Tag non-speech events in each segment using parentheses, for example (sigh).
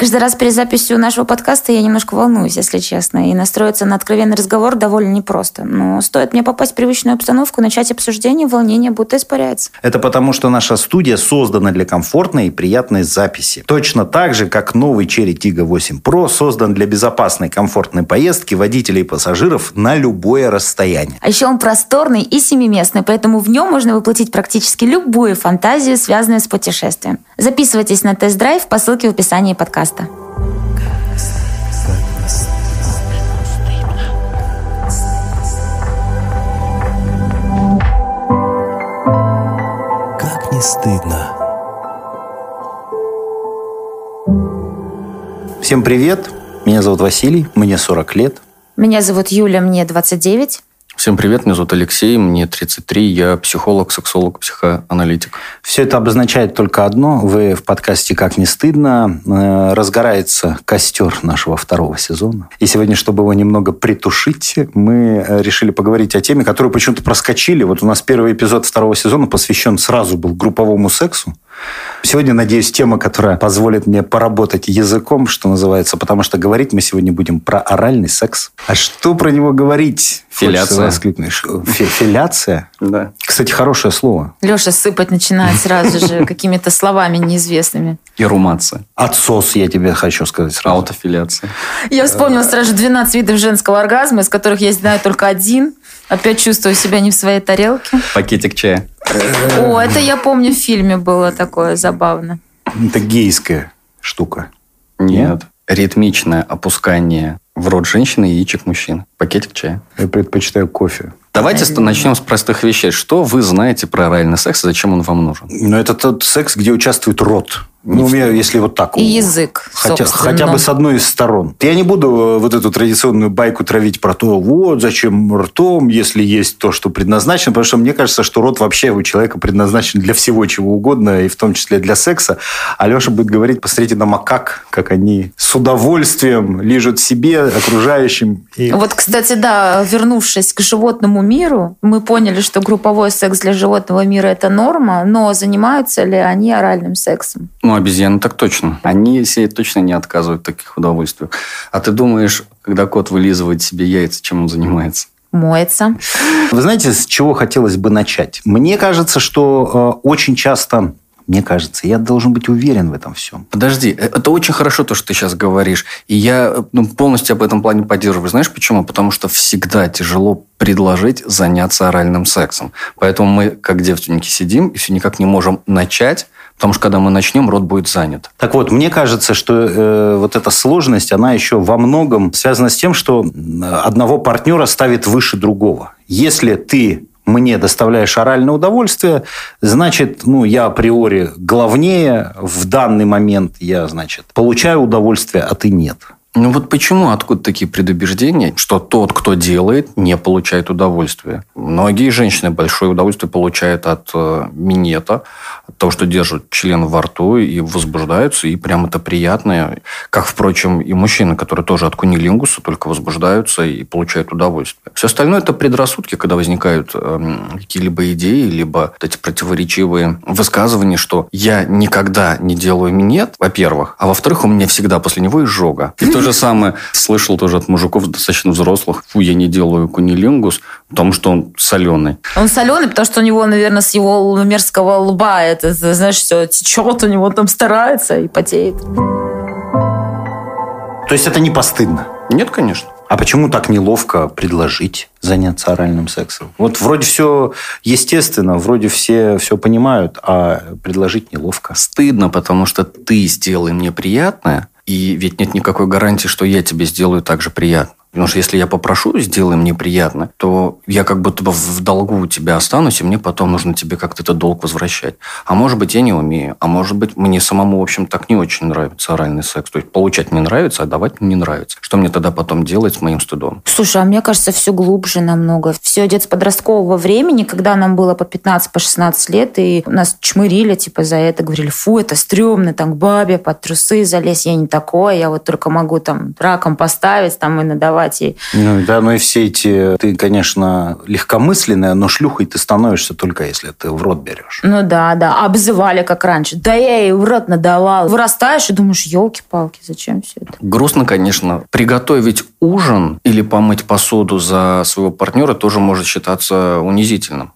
Каждый раз перед записью нашего подкаста я немножко волнуюсь, если честно, и настроиться на откровенный разговор довольно непросто. Но стоит мне попасть в привычную обстановку, начать обсуждение, волнение будто испаряется. Это потому, что наша студия создана для комфортной и приятной записи. Точно так же, как новый Cherry Tiggo 8 Pro создан для безопасной, комфортной поездки водителей и пассажиров на любое расстояние. А еще он просторный и семиместный, поэтому в нем можно воплотить практически любую фантазию, связанную с путешествием. Записывайтесь на тест-драйв по ссылке в описании подкаста. Как не стыдно. Всем привет! Меня зовут Василий, мне 40 лет. Меня зовут Юля, мне 29. Всем привет, меня зовут Алексей, мне 33, я психолог, сексолог, психоаналитик. Все это обозначает только одно. Вы в подкасте «Как не стыдно» э, разгорается костер нашего второго сезона. И сегодня, чтобы его немного притушить, мы э, решили поговорить о теме, которую почему-то проскочили. Вот у нас первый эпизод второго сезона посвящен сразу был групповому сексу. Сегодня, надеюсь, тема, которая позволит мне поработать языком, что называется, потому что говорить мы сегодня будем про оральный секс. А что про него говорить? Филяция. Филяция? Да. Кстати, хорошее слово. Леша сыпать начинает сразу же (laughs) какими-то словами неизвестными. Ирумация. Отсос, я тебе хочу сказать сразу. Аутофиляция. Я вспомнила сразу же 12 видов женского оргазма, из которых я знаю только один. Опять чувствую себя не в своей тарелке. Пакетик чая. О, это я помню в фильме было такое забавно. Это гейская штука. Нет. Ритмичное опускание в рот женщины и яичек мужчин. Пакетик чая. Я предпочитаю кофе. Давайте с- начнем с простых вещей. Что вы знаете про оральный секс и зачем он вам нужен? Но это тот секс, где участвует рот. Ну, у меня, если вот так. И язык, Хотя, хотя бы с одной из сторон. Я не буду э, вот эту традиционную байку травить про то, вот, зачем ртом, если есть то, что предназначено. Потому что мне кажется, что рот вообще у человека предназначен для всего, чего угодно, и в том числе для секса. А Леша будет говорить, посмотрите на макак, как они с удовольствием лижут себе, окружающим. И... Вот, кстати, да, вернувшись к животному миру, мы поняли, что групповой секс для животного мира – это норма, но занимаются ли они оральным сексом? Ну, обезьяны так точно. Они себе точно не отказывают в таких удовольствиях. А ты думаешь, когда кот вылизывает себе яйца, чем он занимается? Моется. Вы знаете, с чего хотелось бы начать? Мне кажется, что э, очень часто, мне кажется, я должен быть уверен в этом всем. Подожди, э, это очень хорошо то, что ты сейчас говоришь. И я э, ну, полностью об этом плане поддерживаю. Знаешь почему? Потому что всегда тяжело предложить заняться оральным сексом. Поэтому мы, как девственники, сидим и все никак не можем начать, потому что когда мы начнем, рот будет занят. Так вот, мне кажется, что э, вот эта сложность, она еще во многом связана с тем, что м, одного партнера ставит выше другого. Если ты мне доставляешь оральное удовольствие, значит, ну, я априори главнее, в данный момент я, значит, получаю удовольствие, а ты нет. Ну вот почему, откуда такие предубеждения, что тот, кто делает, не получает удовольствия? Многие женщины большое удовольствие получают от э, минета, того, что держат член во рту и возбуждаются, и прям это приятно. Как, впрочем, и мужчины, которые тоже от кунилингуса только возбуждаются и получают удовольствие. Все остальное – это предрассудки, когда возникают эм, какие-либо идеи, либо вот эти противоречивые высказывания, что я никогда не делаю минет, во-первых, а во-вторых, у меня всегда после него изжога. И то же самое слышал тоже от мужиков достаточно взрослых. Фу, я не делаю кунилингус, потому что он соленый. Он соленый, потому что у него, наверное, с его мерзкого лба это, знаешь, все течет, у него там старается и потеет. То есть это не постыдно. Нет, конечно. А почему так неловко предложить заняться оральным сексом? Вот вроде все естественно, вроде все все понимают, а предложить неловко. Стыдно, потому что ты сделай мне приятное, и ведь нет никакой гарантии, что я тебе сделаю так же приятно. Потому что если я попрошу, сделай мне приятно, то я как будто бы в долгу у тебя останусь, и мне потом нужно тебе как-то этот долг возвращать. А может быть, я не умею. А может быть, мне самому, в общем, так не очень нравится оральный секс. То есть получать мне нравится, а давать мне не нравится. Что мне тогда потом делать с моим стыдом? Слушай, а мне кажется, все глубже намного. Все идет с подросткового времени, когда нам было по 15, по 16 лет, и нас чмырили типа за это, говорили, фу, это стрёмно, там к бабе под трусы залезть, я не такое, я вот только могу там раком поставить там и надавать давать ей. Ну да, ну и все эти... Ты, конечно, легкомысленная, но шлюхой ты становишься только если ты в рот берешь. Ну да, да. Обзывали, как раньше. Да я ей в рот надавал. Вырастаешь и думаешь, елки-палки, зачем все это? Грустно, конечно. Приготовить ужин или помыть посуду за своего партнера тоже может считаться унизительным.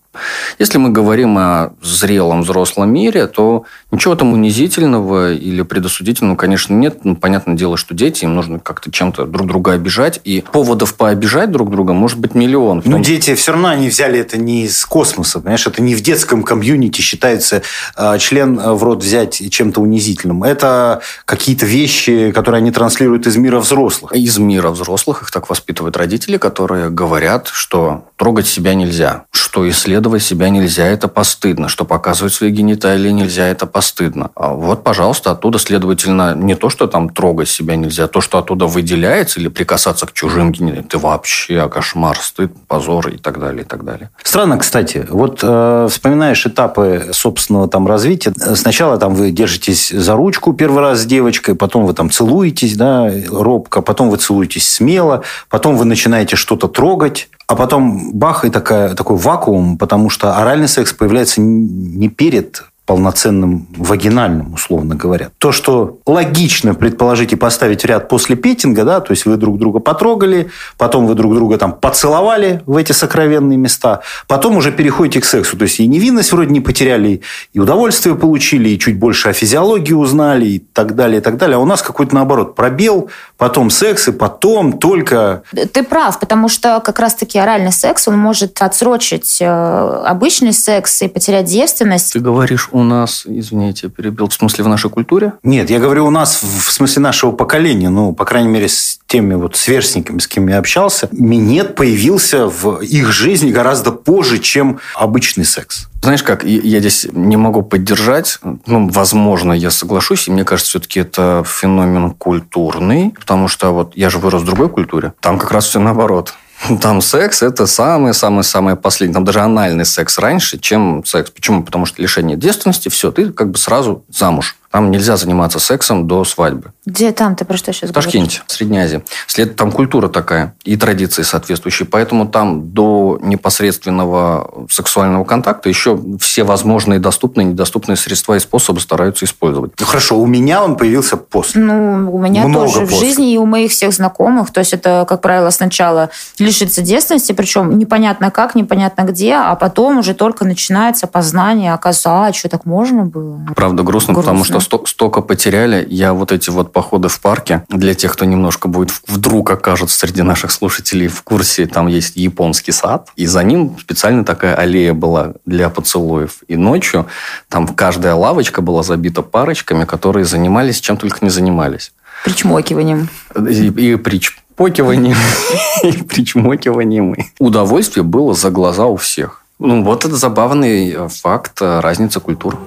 Если мы говорим о зрелом взрослом мире, то ничего там унизительного или предосудительного, конечно, нет. Ну, понятное дело, что дети, им нужно как-то чем-то друг друга обижать. И поводов пообижать друг друга может быть миллион. Но дети все равно они взяли это не из космоса. Понимаешь, это не в детском комьюнити считается э, член в рот взять чем-то унизительным. Это какие-то вещи, которые они транслируют из мира взрослых. Из мира взрослых их так воспитывают родители, которые говорят, что трогать себя нельзя, что исследовать себя нельзя, это постыдно, что показывать свои гениталии нельзя, это постыдно. А вот, пожалуйста, оттуда, следовательно, не то, что там трогать себя нельзя, то, что оттуда выделяется или прикасаться к чужим гениталиям, ты вообще кошмар, стыд, позор и так далее, и так далее. Странно, кстати. Вот э, вспоминаешь этапы собственного там развития. Сначала там вы держитесь за ручку первый раз с девочкой, потом вы там целуетесь, да, робко, потом вы целуетесь смело, потом вы начинаете что-то трогать, а потом бах, и такая, такой вакуум, потому что оральный секс появляется не перед полноценным вагинальным, условно говоря. То, что логично предположить и поставить в ряд после петинга, да, то есть вы друг друга потрогали, потом вы друг друга там поцеловали в эти сокровенные места, потом уже переходите к сексу. То есть и невинность вроде не потеряли, и удовольствие получили, и чуть больше о физиологии узнали, и так далее, и так далее. А у нас какой-то наоборот пробел, потом секс, и потом только... Ты прав, потому что как раз-таки оральный секс, он может отсрочить э, обычный секс и потерять девственность. Ты говоришь у нас, извините, перебил, в смысле в нашей культуре? Нет, я говорю у нас в смысле нашего поколения, ну, по крайней мере, с теми вот сверстниками, с кем я общался, минет появился в их жизни гораздо позже, чем обычный секс. Знаешь как, я здесь не могу поддержать. Ну, возможно, я соглашусь. И мне кажется, все-таки это феномен культурный. Потому что вот я же вырос в другой культуре. Там как раз все наоборот. (laughs) Там секс – это самое-самое-самое последнее. Там даже анальный секс раньше, чем секс. Почему? Потому что лишение девственности, все, ты как бы сразу замуж. Там нельзя заниматься сексом до свадьбы. Где там? Ты про что сейчас Ташкенте, говоришь? в Средней Азии. След, там культура такая и традиции соответствующие. Поэтому там до непосредственного сексуального контакта еще все возможные доступные и недоступные средства и способы стараются использовать. Ну, хорошо, у меня он появился после. Ну, у меня Много тоже после. в жизни и у моих всех знакомых. То есть это, как правило, сначала лишиться девственности, причем непонятно как, непонятно где, а потом уже только начинается познание, оказывается, а, что так можно было? Правда, грустно, грустно. потому что столько потеряли. Я вот эти вот походы в парке, для тех, кто немножко будет вдруг окажется среди наших слушателей в курсе, там есть японский сад, и за ним специально такая аллея была для поцелуев. И ночью там каждая лавочка была забита парочками, которые занимались чем только не занимались. Причмокиванием. И, и причмокиванием, (laughs) и причмокиванием. Удовольствие было за глаза у всех. Ну, вот это забавный факт разницы культур.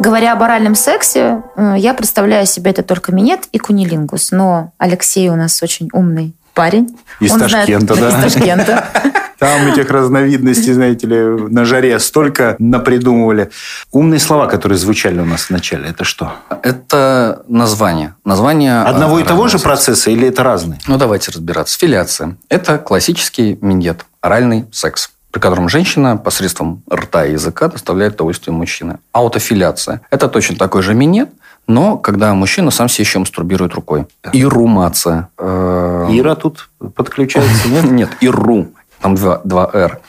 Говоря об оральном сексе, э, я представляю себе это только минет и кунилингус. Но Алексей у нас очень умный парень. Из Он Ташкента, знает, да? Из Ташкента. (laughs) Там этих разновидностей, знаете ли, на жаре столько напридумывали. Умные слова, которые звучали у нас вначале, это что? Это название. Название Одного и того же процесса или это разные? Ну, давайте разбираться. Филиация. Это классический миньет, оральный секс при котором женщина посредством рта и языка доставляет удовольствие мужчины. Аутофиляция. Это точно такой же минет, но когда мужчина сам себе еще мастурбирует рукой. Ирумация. Э, Ира тут подключается, нет? (laughs) Нет, иру. Там два, два «р».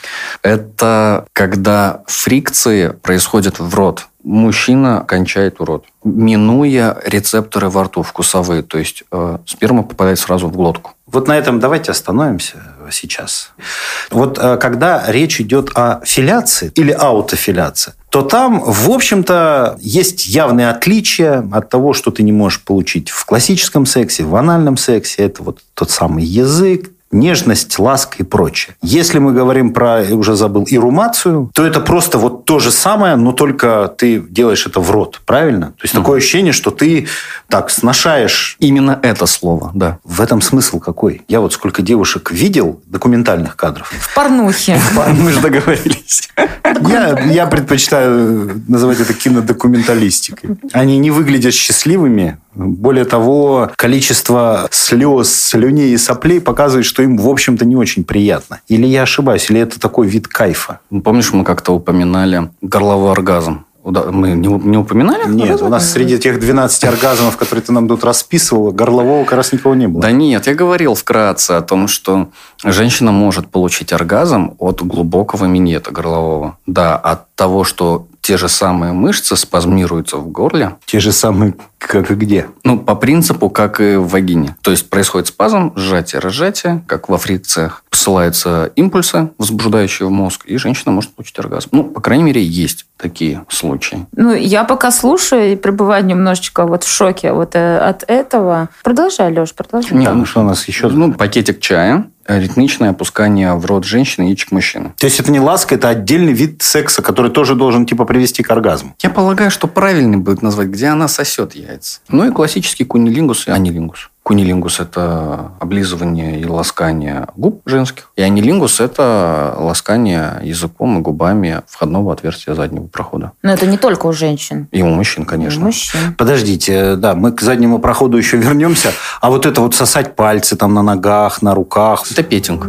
Это когда фрикции происходят в рот. Мужчина кончает у рот, минуя рецепторы во рту вкусовые. То есть э, сперма попадает сразу в глотку. Вот на этом давайте остановимся сейчас. Вот э, когда речь идет о филяции или аутофиляции, то там, в общем-то, есть явные отличия от того, что ты не можешь получить в классическом сексе, в анальном сексе. Это вот тот самый язык, нежность, ласка и прочее. Если мы говорим про, я уже забыл, ирумацию, то это просто вот то же самое, но только ты делаешь это в рот, правильно? То есть mm. такое ощущение, что ты так сношаешь. Именно это слово, да. В этом смысл какой? Я вот сколько девушек видел документальных кадров. (laughs) В порнухе. Мы же договорились. Я, я предпочитаю называть это кинодокументалистикой. Они не выглядят счастливыми, Более того, количество слез, слюней и соплей показывает, что им, в общем-то, не очень приятно. Или я ошибаюсь, или это такой вид кайфа? Помнишь, мы как-то упоминали горловой оргазм? Мы не, не упоминали? Нет, у нас среди тех 12 оргазмов, которые ты нам тут расписывал, горлового как раз никого не было. Да нет, я говорил вкратце о том, что женщина может получить оргазм от глубокого минета горлового. Да, от того, что те же самые мышцы спазмируются в горле. Те же самые, как и где? Ну, по принципу, как и в вагине. То есть происходит спазм, сжатие, разжатие, как во фрикциях. Посылаются импульсы, возбуждающие в мозг, и женщина может получить оргазм. Ну, по крайней мере, есть такие случаи. Ну, я пока слушаю и пребываю немножечко вот в шоке вот э, от этого. Продолжай, Леш, продолжай. Нет, ну что у нас еще? Ну, пакетик чая, ритмичное опускание в рот женщины яичек мужчины. То есть это не ласка, это отдельный вид секса, который тоже должен типа привести к оргазму. Я полагаю, что правильно будет назвать, где она сосет яйца. Ну и классический кунилингус и анилингус. Кунилингус – это облизывание и ласкание губ женских. И анилингус – это ласкание языком и губами входного отверстия заднего прохода. Но это не только у женщин. И у мужчин, конечно. у мужчин. Подождите, да, мы к заднему проходу еще вернемся. А вот это вот сосать пальцы там на ногах, на руках. Это петинг.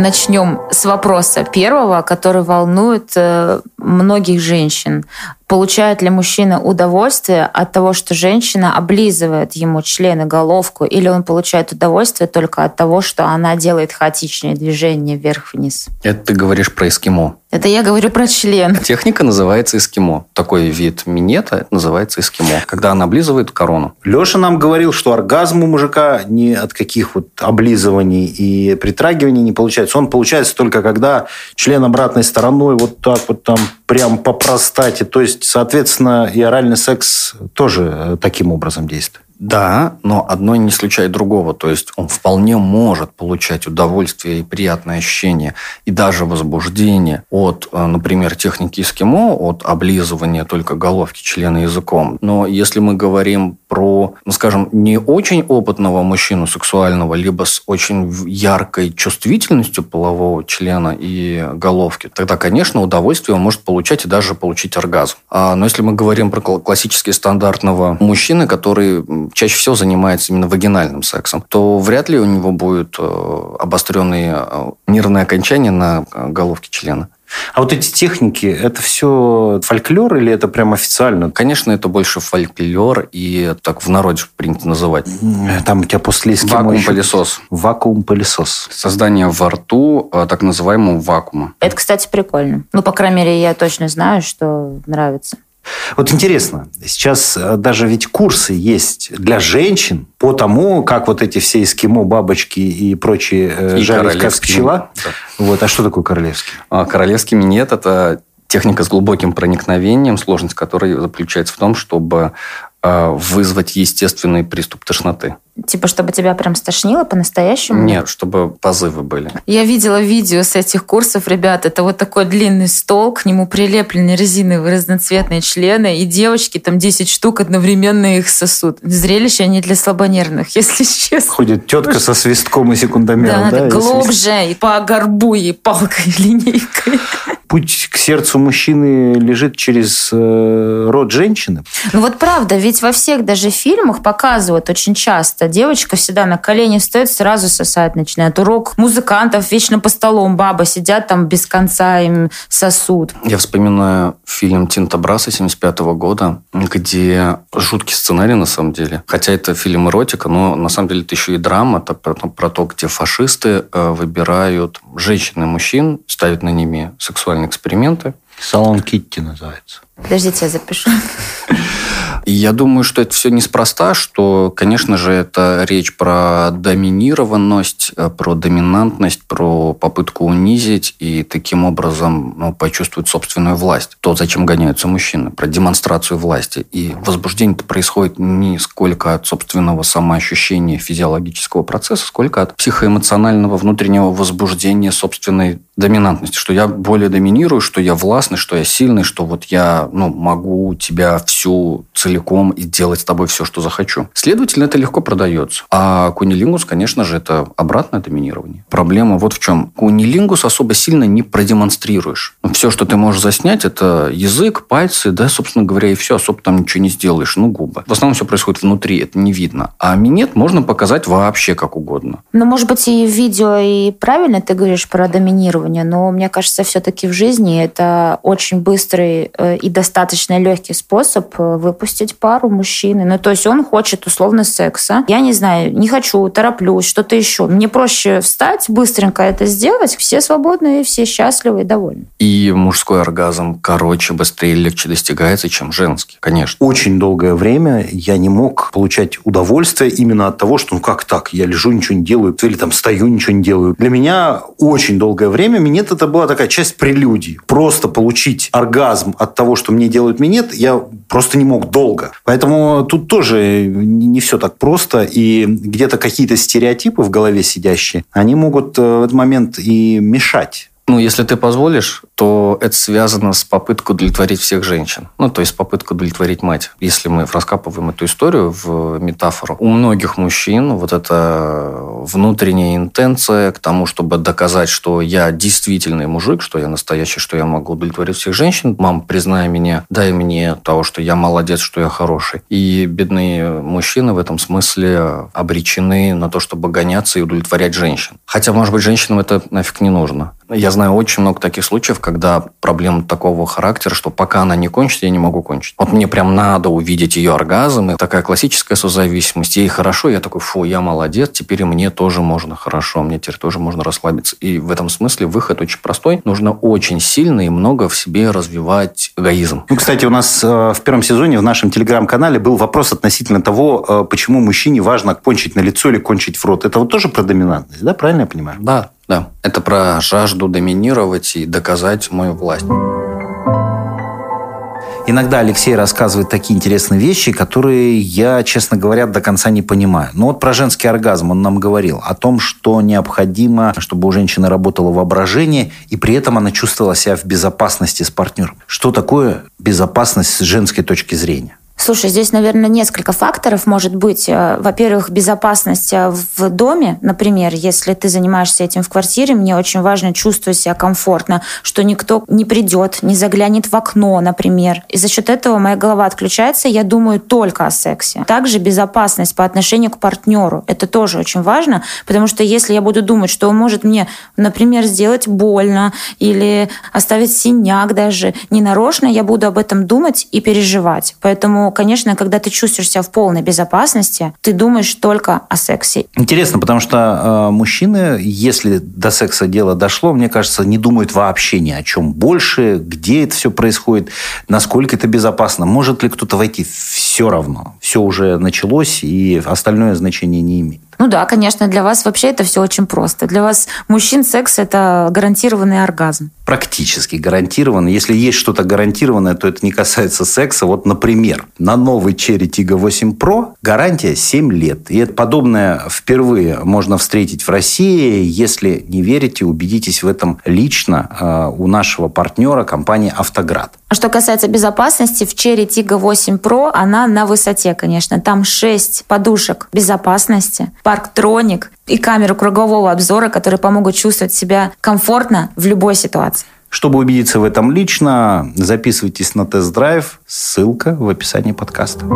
Начнем с вопроса первого, который волнует э, многих женщин. Получает ли мужчина удовольствие от того, что женщина облизывает ему члены, головку, или он получает удовольствие только от того, что она делает хаотичные движения вверх-вниз? Это ты говоришь про эскимо. Это я говорю про член. Техника называется эскимо. Такой вид минета называется эскимо. Когда она облизывает корону. Леша нам говорил, что оргазм у мужика ни от каких вот облизываний и притрагиваний не получается. Он получается только когда член обратной стороной вот так вот там прям по простате. То есть, соответственно, и оральный секс тоже э, таким образом действует. Да, но одно не исключает другого. То есть он вполне может получать удовольствие и приятное ощущение, и даже возбуждение от, э, например, техники эскимо, от облизывания только головки члена языком. Но если мы говорим про, ну, скажем, не очень опытного мужчину сексуального, либо с очень яркой чувствительностью полового члена и головки, тогда, конечно, удовольствие он может получать и даже получить оргазм. А, но если мы говорим про классический стандартного мужчины, который чаще всего занимается именно вагинальным сексом, то вряд ли у него будет э, обостренные э, нервные окончания на э, головке члена. А вот эти техники, это все фольклор или это прям официально? Конечно, это больше фольклор и так в народе принято называть. Там у тебя после Вакуум-пылесос. Вакуум-пылесос. Создание во рту так называемого вакуума. Это, кстати, прикольно. Ну, по крайней мере, я точно знаю, что нравится. Вот интересно, сейчас э, даже ведь курсы есть для женщин по тому, как вот эти все эскимо, бабочки и прочие э, и жарить как пчела. Да. Вот. А что такое королевский? А, королевский минет – это техника с глубоким проникновением, сложность которой заключается в том, чтобы э, вызвать естественный приступ тошноты. Типа, чтобы тебя прям стошнило по-настоящему? Нет, чтобы позывы были. Я видела видео с этих курсов, ребят. Это вот такой длинный стол, к нему прилеплены резиновые разноцветные члены, и девочки там 10 штук одновременно их сосут. Зрелище не для слабонервных, (laughs) если честно. Ходит тетка со свистком и секундомером, да? Да, глубже, и по горбу, и палкой, и линейкой. Путь к сердцу мужчины лежит через э, рот женщины. Ну вот правда, ведь во всех даже фильмах показывают очень часто девочка всегда на колени встает, сразу сосать начинает. Урок музыкантов вечно по столом баба сидят там без конца им сосут. Я вспоминаю фильм «Тинта Браса» 75 года, где жуткий сценарий на самом деле. Хотя это фильм эротика, но на самом деле это еще и драма. Это про, про то, где фашисты э, выбирают женщин и мужчин, ставят на ними сексуальные эксперименты. Салон Китти называется. Подождите, я запишу. Я думаю, что это все неспроста, что, конечно же, это речь про доминированность, э, про доминантность, про попытку унизить и таким образом ну, почувствовать собственную власть. То, зачем гоняются мужчины, про демонстрацию власти. И возбуждение происходит не сколько от собственного самоощущения физиологического процесса, сколько от психоэмоционального внутреннего возбуждения собственной доминантности, что я более доминирую, что я властный, что я сильный, что вот я ну, могу тебя всю целиком и делать с тобой все, что захочу. Следовательно, это легко продается. А кунилингус, конечно же, это обратное доминирование. Проблема вот в чем. Кунилингус особо сильно не продемонстрируешь. Все, что ты можешь заснять, это язык, пальцы, да, собственно говоря, и все. Особо там ничего не сделаешь. Ну, губы. В основном все происходит внутри, это не видно. А минет можно показать вообще как угодно. Ну, может быть, и в видео и правильно ты говоришь про доминирование, но мне кажется, все-таки в жизни это очень быстрый э, и достаточно легкий способ э, выпустить пару мужчины. Ну, то есть он хочет условно секса. Я не знаю, не хочу, тороплюсь, что-то еще. Мне проще встать, быстренько это сделать. Все свободны, все счастливы и довольны. И мужской оргазм короче, быстрее, легче достигается, чем женский, конечно. Очень долгое время я не мог получать удовольствие именно от того, что ну как так, я лежу, ничего не делаю, или там стою, ничего не делаю. Для меня очень долгое время минет это была такая часть прелюдии. Просто получить оргазм от того, что мне делают минет, я просто не мог долго. Поэтому тут тоже не все так просто, и где-то какие-то стереотипы в голове сидящие, они могут э, в этот момент и мешать ну, если ты позволишь, то это связано с попыткой удовлетворить всех женщин. Ну, то есть попыткой удовлетворить мать. Если мы раскапываем эту историю в метафору, у многих мужчин вот эта внутренняя интенция к тому, чтобы доказать, что я действительный мужик, что я настоящий, что я могу удовлетворить всех женщин. Мам, признай меня, дай мне того, что я молодец, что я хороший. И бедные мужчины в этом смысле обречены на то, чтобы гоняться и удовлетворять женщин. Хотя, может быть, женщинам это нафиг не нужно. Я знаю очень много таких случаев, когда проблема такого характера, что пока она не кончится, я не могу кончить. Вот мне прям надо увидеть ее оргазм, и такая классическая созависимость. Ей хорошо, я такой, фу, я молодец, теперь и мне тоже можно хорошо, мне теперь тоже можно расслабиться. И в этом смысле выход очень простой. Нужно очень сильно и много в себе развивать эгоизм. Ну, кстати, у нас э, в первом сезоне в нашем телеграм-канале был вопрос относительно того, э, почему мужчине важно кончить на лицо или кончить в рот. Это вот тоже про доминантность, да? Правильно я понимаю? Да, да, это про жажду доминировать и доказать мою власть. Иногда Алексей рассказывает такие интересные вещи, которые я, честно говоря, до конца не понимаю. Ну вот про женский оргазм он нам говорил. О том, что необходимо, чтобы у женщины работало воображение, и при этом она чувствовала себя в безопасности с партнером. Что такое безопасность с женской точки зрения? Слушай, здесь, наверное, несколько факторов может быть. Э, во-первых, безопасность э, в доме, например, если ты занимаешься этим в квартире, мне очень важно чувствовать себя комфортно, что никто не придет, не заглянет в окно, например. И за счет этого моя голова отключается, я думаю только о сексе. Также безопасность по отношению к партнеру. Это тоже очень важно, потому что если я буду думать, что он может мне, например, сделать больно или оставить синяк даже ненарочно, я буду об этом думать и переживать. Поэтому конечно, когда ты чувствуешь себя в полной безопасности, ты думаешь только о сексе. Интересно, потому что э, мужчины, если до секса дело дошло, мне кажется, не думают вообще ни о чем больше, где это все происходит, насколько это безопасно, может ли кто-то войти, все равно. Все уже началось, и остальное значение не имеет. Ну да, конечно, для вас вообще это все очень просто. Для вас мужчин секс – это гарантированный оргазм. Практически гарантированный. Если есть что-то гарантированное, то это не касается секса. Вот, например, на новый Cherry Tiggo 8 Pro гарантия 7 лет. И это подобное впервые можно встретить в России. Если не верите, убедитесь в этом лично э, у нашего партнера компании «Автоград». А что касается безопасности, в Cherry Tiggo 8 Pro она на высоте, конечно. Там 6 подушек безопасности, парктроник и камеру кругового обзора, которые помогут чувствовать себя комфортно в любой ситуации. Чтобы убедиться в этом лично, записывайтесь на тест-драйв. Ссылка в описании подкаста.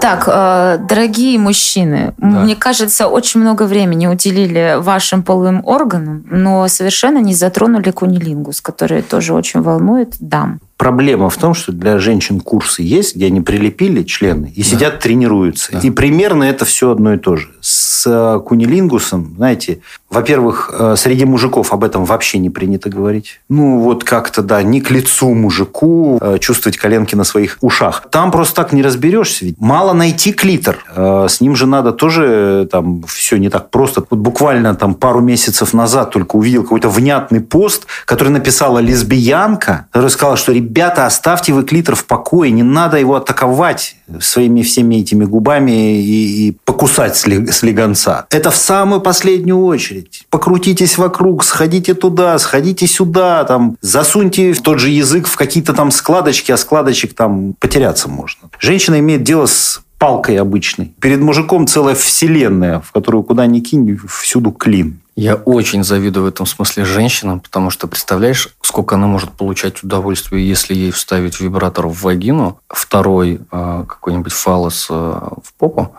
Так, э, дорогие мужчины, да. мне кажется, очень много времени уделили вашим половым органам, но совершенно не затронули кунилингус, который тоже очень волнует дам. Проблема в том, что для женщин курсы есть, где они прилепили члены и да. сидят, тренируются. Да. И примерно это все одно и то же. С э, кунилингусом, знаете, во-первых, э, среди мужиков об этом вообще не принято говорить. Ну, вот как-то, да, не к лицу мужику э, чувствовать коленки на своих ушах. Там просто так не разберешься. Ведь мало найти клитор. С ним же надо тоже там все не так просто. Вот буквально там пару месяцев назад только увидел какой-то внятный пост, который написала лесбиянка, которая сказала, что, ребята, оставьте вы клитор в покое, не надо его атаковать своими всеми этими губами и, и покусать слегонца. Это в самую последнюю очередь. Покрутитесь вокруг, сходите туда, сходите сюда, там, засуньте в тот же язык в какие-то там складочки, а складочек там потеряться можно. Женщина имеет дело с палкой обычной. Перед мужиком целая вселенная, в которую куда ни кинь, всюду клин. Я очень завидую в этом смысле женщинам, потому что представляешь, сколько она может получать удовольствие, если ей вставить вибратор в вагину, второй э, какой-нибудь фалос э, в попу,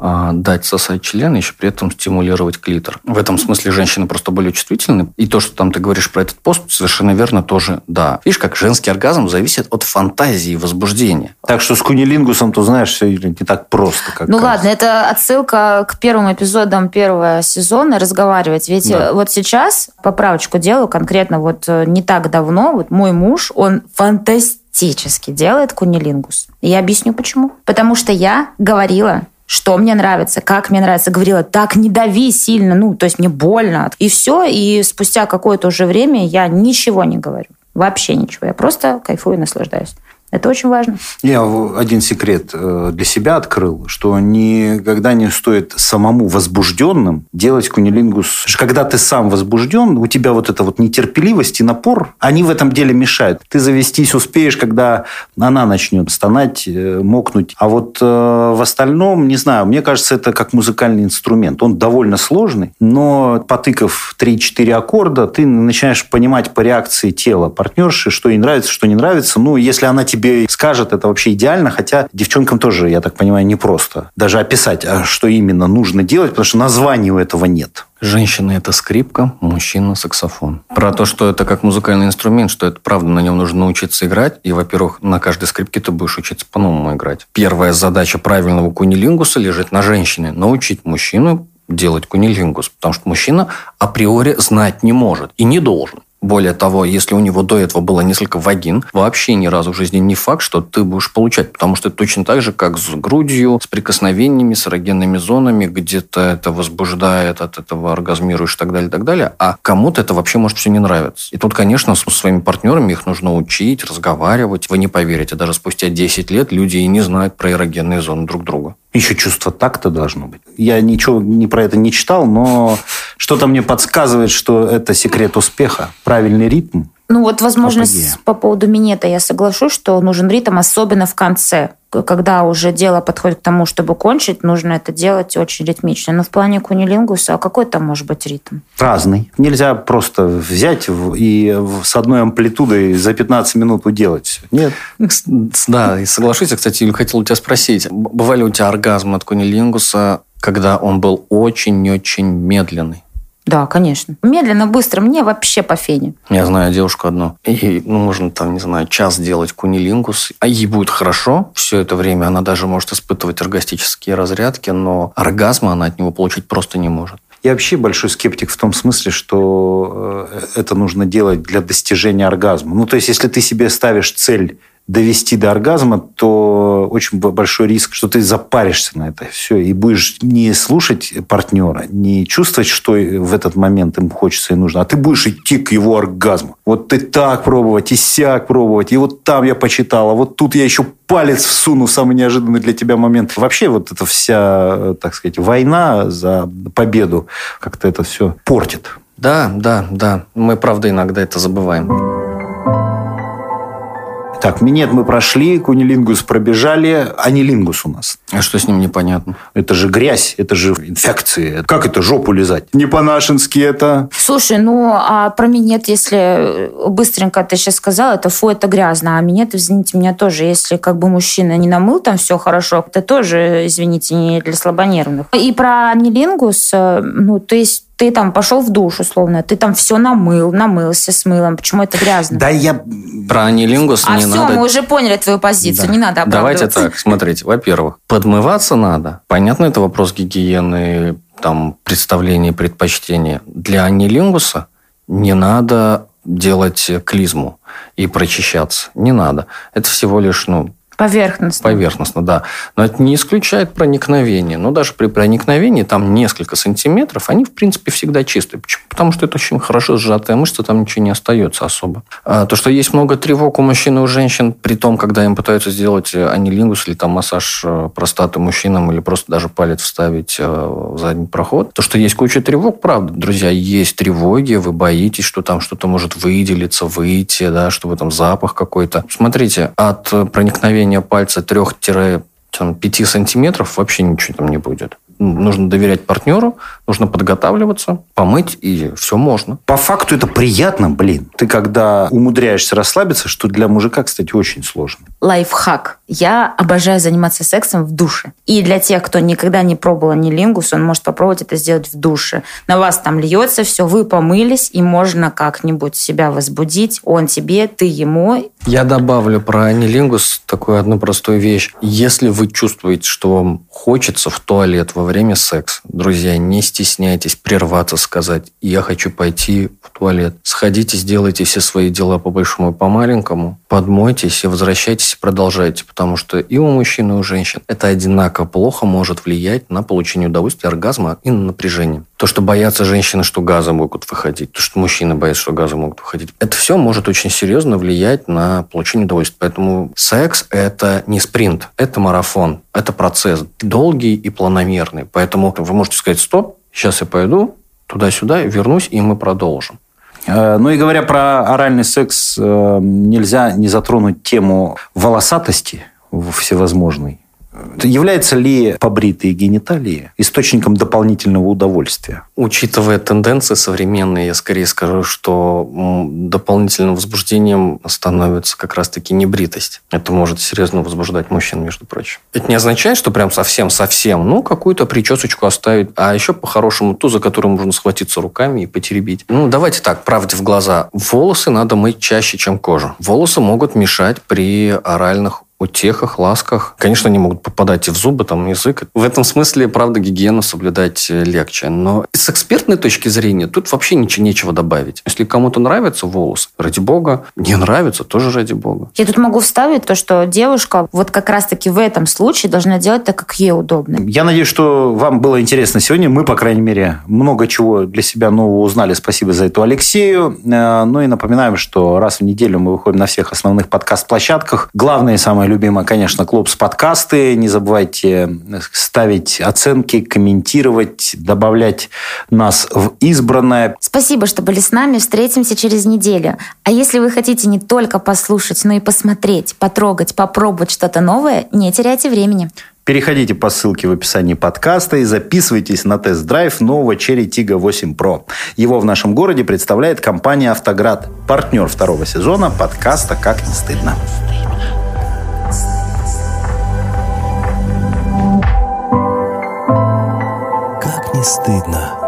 дать сосать член, еще при этом стимулировать клитор. В этом смысле женщины просто более чувствительны. И то, что там ты говоришь про этот пост, совершенно верно тоже да. Видишь, как женский оргазм зависит от фантазии и возбуждения. Так что с кунилингусом, ты знаешь, все не так просто. Как ну кажется. ладно, это отсылка к первым эпизодам первого сезона разговаривать. Ведь да. Э, вот сейчас, поправочку делаю, конкретно вот э, не так давно, вот мой муж, он фантастически делает кунилингус. И я объясню почему. Потому что я говорила, что мне нравится, как мне нравится. Говорила, так не дави сильно, ну, то есть мне больно. И все, и спустя какое-то уже время я ничего не говорю. Вообще ничего. Я просто кайфую и наслаждаюсь. Это очень важно. Я один секрет э, для себя открыл, что никогда не стоит самому возбужденным делать кунилингус. Когда ты сам возбужден, у тебя вот эта вот нетерпеливость и напор, они в этом деле мешают. Ты завестись успеешь, когда она начнет стонать, э, мокнуть. А вот э, в остальном, не знаю, мне кажется, это как музыкальный инструмент. Он довольно сложный, но потыкав 3-4 аккорда, ты начинаешь понимать по реакции тела партнерши, что ей нравится, что не нравится. Ну, если она тебе тебе скажет, это вообще идеально, хотя девчонкам тоже, я так понимаю, непросто даже описать, а что именно нужно делать, потому что названия у этого нет. Женщина – это скрипка, мужчина – саксофон. Про то, что это как музыкальный инструмент, что это правда, на нем нужно научиться играть. И, во-первых, на каждой скрипке ты будешь учиться по-новому играть. Первая задача правильного кунилингуса лежит на женщине – научить мужчину делать кунилингус, потому что мужчина априори знать не может и не должен. Более того, если у него до этого было несколько вагин, вообще ни разу в жизни не факт, что ты будешь получать, потому что это точно так же, как с грудью, с прикосновениями, с эрогенными зонами, где-то это возбуждает, от этого оргазмируешь и так далее, и так далее, а кому-то это вообще может все не нравиться. И тут, конечно, с своими партнерами их нужно учить, разговаривать. Вы не поверите, даже спустя 10 лет люди и не знают про эрогенные зоны друг друга. Еще чувство такта должно быть. Я ничего не про это не читал, но что-то мне подсказывает, что это секрет успеха. Правильный ритм. Ну вот, возможно, Апогея. по поводу минета я соглашусь, что нужен ритм, особенно в конце когда уже дело подходит к тому, чтобы кончить, нужно это делать очень ритмично. Но в плане кунилингуса, а какой там может быть ритм? Разный. Нельзя просто взять и с одной амплитудой за 15 минут уделать. Нет. Да, и соглашусь. Я, кстати, хотел у тебя спросить. Бывали у тебя оргазмы от кунилингуса, когда он был очень-очень медленный? Да, конечно. Медленно, быстро. Мне вообще по фене. Я знаю девушку одну. И ну, можно там, не знаю, час делать кунилингус. А ей будет хорошо. Все это время она даже может испытывать оргастические разрядки, но оргазма она от него получить просто не может. Я вообще большой скептик в том смысле, что э, это нужно делать для достижения оргазма. Ну, то есть, если ты себе ставишь цель довести до оргазма, то очень большой риск, что ты запаришься на это все и будешь не слушать партнера, не чувствовать, что в этот момент им хочется и нужно, а ты будешь идти к его оргазму. Вот ты так пробовать, и сяк пробовать, и вот там я почитал, а вот тут я еще палец всуну в самый неожиданный для тебя момент. Вообще вот эта вся, так сказать, война за победу как-то это все портит. Да, да, да. Мы, правда, иногда это забываем. Так, минет мы прошли, кунилингус пробежали, анилингус у нас. А что с ним непонятно? Это же грязь, это же инфекции. Как это жопу лизать? Не по-нашенски это. Слушай, ну а про минет, если быстренько ты сейчас сказал, это фу, это грязно. А минет, извините меня, тоже, если как бы мужчина не намыл там все хорошо, это тоже, извините, не для слабонервных. И про анилингус, э, ну, то есть ты там пошел в душ, условно, ты там все намыл, намылся с мылом. Почему это грязно? Да я... Про анилингус а не все, надо... мы уже поняли твою позицию, да. не надо Давайте так, смотрите. Во-первых, подмываться надо. Понятно, это вопрос гигиены, там, представления, предпочтения. Для анилингуса не надо делать клизму и прочищаться. Не надо. Это всего лишь, ну, Поверхностно. Поверхностно, да. Но это не исключает проникновение. Но даже при проникновении там несколько сантиметров, они, в принципе, всегда чистые. Почему? Потому что это очень хорошо сжатая мышца, там ничего не остается особо. А то, что есть много тревог у мужчин и у женщин, при том, когда им пытаются сделать э, анилингус или там массаж э, простаты мужчинам, или просто даже палец вставить э, в задний проход, то, что есть куча тревог, правда, друзья, есть тревоги, вы боитесь, что там что-то может выделиться, выйти, да, что в этом запах какой-то. Смотрите, от проникновения движения пальца 3-5 сантиметров вообще ничего там не будет. Нужно доверять партнеру, нужно подготавливаться, помыть, и все можно. По факту это приятно, блин. Ты когда умудряешься расслабиться, что для мужика, кстати, очень сложно. Лайфхак. Я обожаю заниматься сексом в душе. И для тех, кто никогда не пробовал анилингус, он может попробовать это сделать в душе. На вас там льется все, вы помылись, и можно как-нибудь себя возбудить. Он тебе, ты ему. Я добавлю про анилингус такую одну простую вещь. Если вы чувствуете, что вам хочется в туалет во время секса, друзья, не стесняйтесь прерваться, сказать, я хочу пойти в туалет. Сходите, сделайте все свои дела по большому и по маленькому, подмойтесь и возвращайтесь продолжайте, потому что и у мужчин, и у женщин это одинаково плохо может влиять на получение удовольствия, оргазма и на напряжение. То, что боятся женщины, что газы могут выходить, то, что мужчины боятся, что газы могут выходить, это все может очень серьезно влиять на получение удовольствия. Поэтому секс – это не спринт, это марафон, это процесс долгий и планомерный. Поэтому вы можете сказать, стоп, сейчас я пойду туда-сюда, вернусь, и мы продолжим. Э, ну и говоря про оральный секс, э, нельзя не затронуть тему волосатости всевозможной. Является ли побритые гениталии источником дополнительного удовольствия? Учитывая тенденции современные, я скорее скажу, что дополнительным возбуждением становится как раз-таки небритость. Это может серьезно возбуждать мужчин, между прочим. Это не означает, что прям совсем-совсем, ну, какую-то причесочку оставить, а еще по-хорошему ту, за которую можно схватиться руками и потеребить. Ну, давайте так, правде в глаза. Волосы надо мыть чаще, чем кожу. Волосы могут мешать при оральных утехах, ласках. Конечно, они могут попадать и в зубы, там, язык. В этом смысле, правда, гигиену соблюдать э, легче. Но с экспертной точки зрения тут вообще ничего нечего добавить. Если кому-то нравится волос, ради бога. Не нравится, тоже ради бога. Я тут могу вставить то, что девушка вот как раз-таки в этом случае должна делать так, как ей удобно. Я надеюсь, что вам было интересно сегодня. Мы, по крайней мере, много чего для себя нового узнали. Спасибо за эту Алексею. Э, ну и напоминаем, что раз в неделю мы выходим на всех основных подкаст-площадках. Главное и самое любимое, конечно, клуб с подкасты. Не забывайте ставить оценки, комментировать, добавлять нас в избранное. Спасибо, что были с нами. Встретимся через неделю. А если вы хотите не только послушать, но и посмотреть, потрогать, попробовать что-то новое, не теряйте времени. Переходите по ссылке в описании подкаста и записывайтесь на тест-драйв нового Cherry Tiggo 8 Pro. Его в нашем городе представляет компания «Автоград», партнер второго сезона подкаста «Как не стыдно». Не стыдно.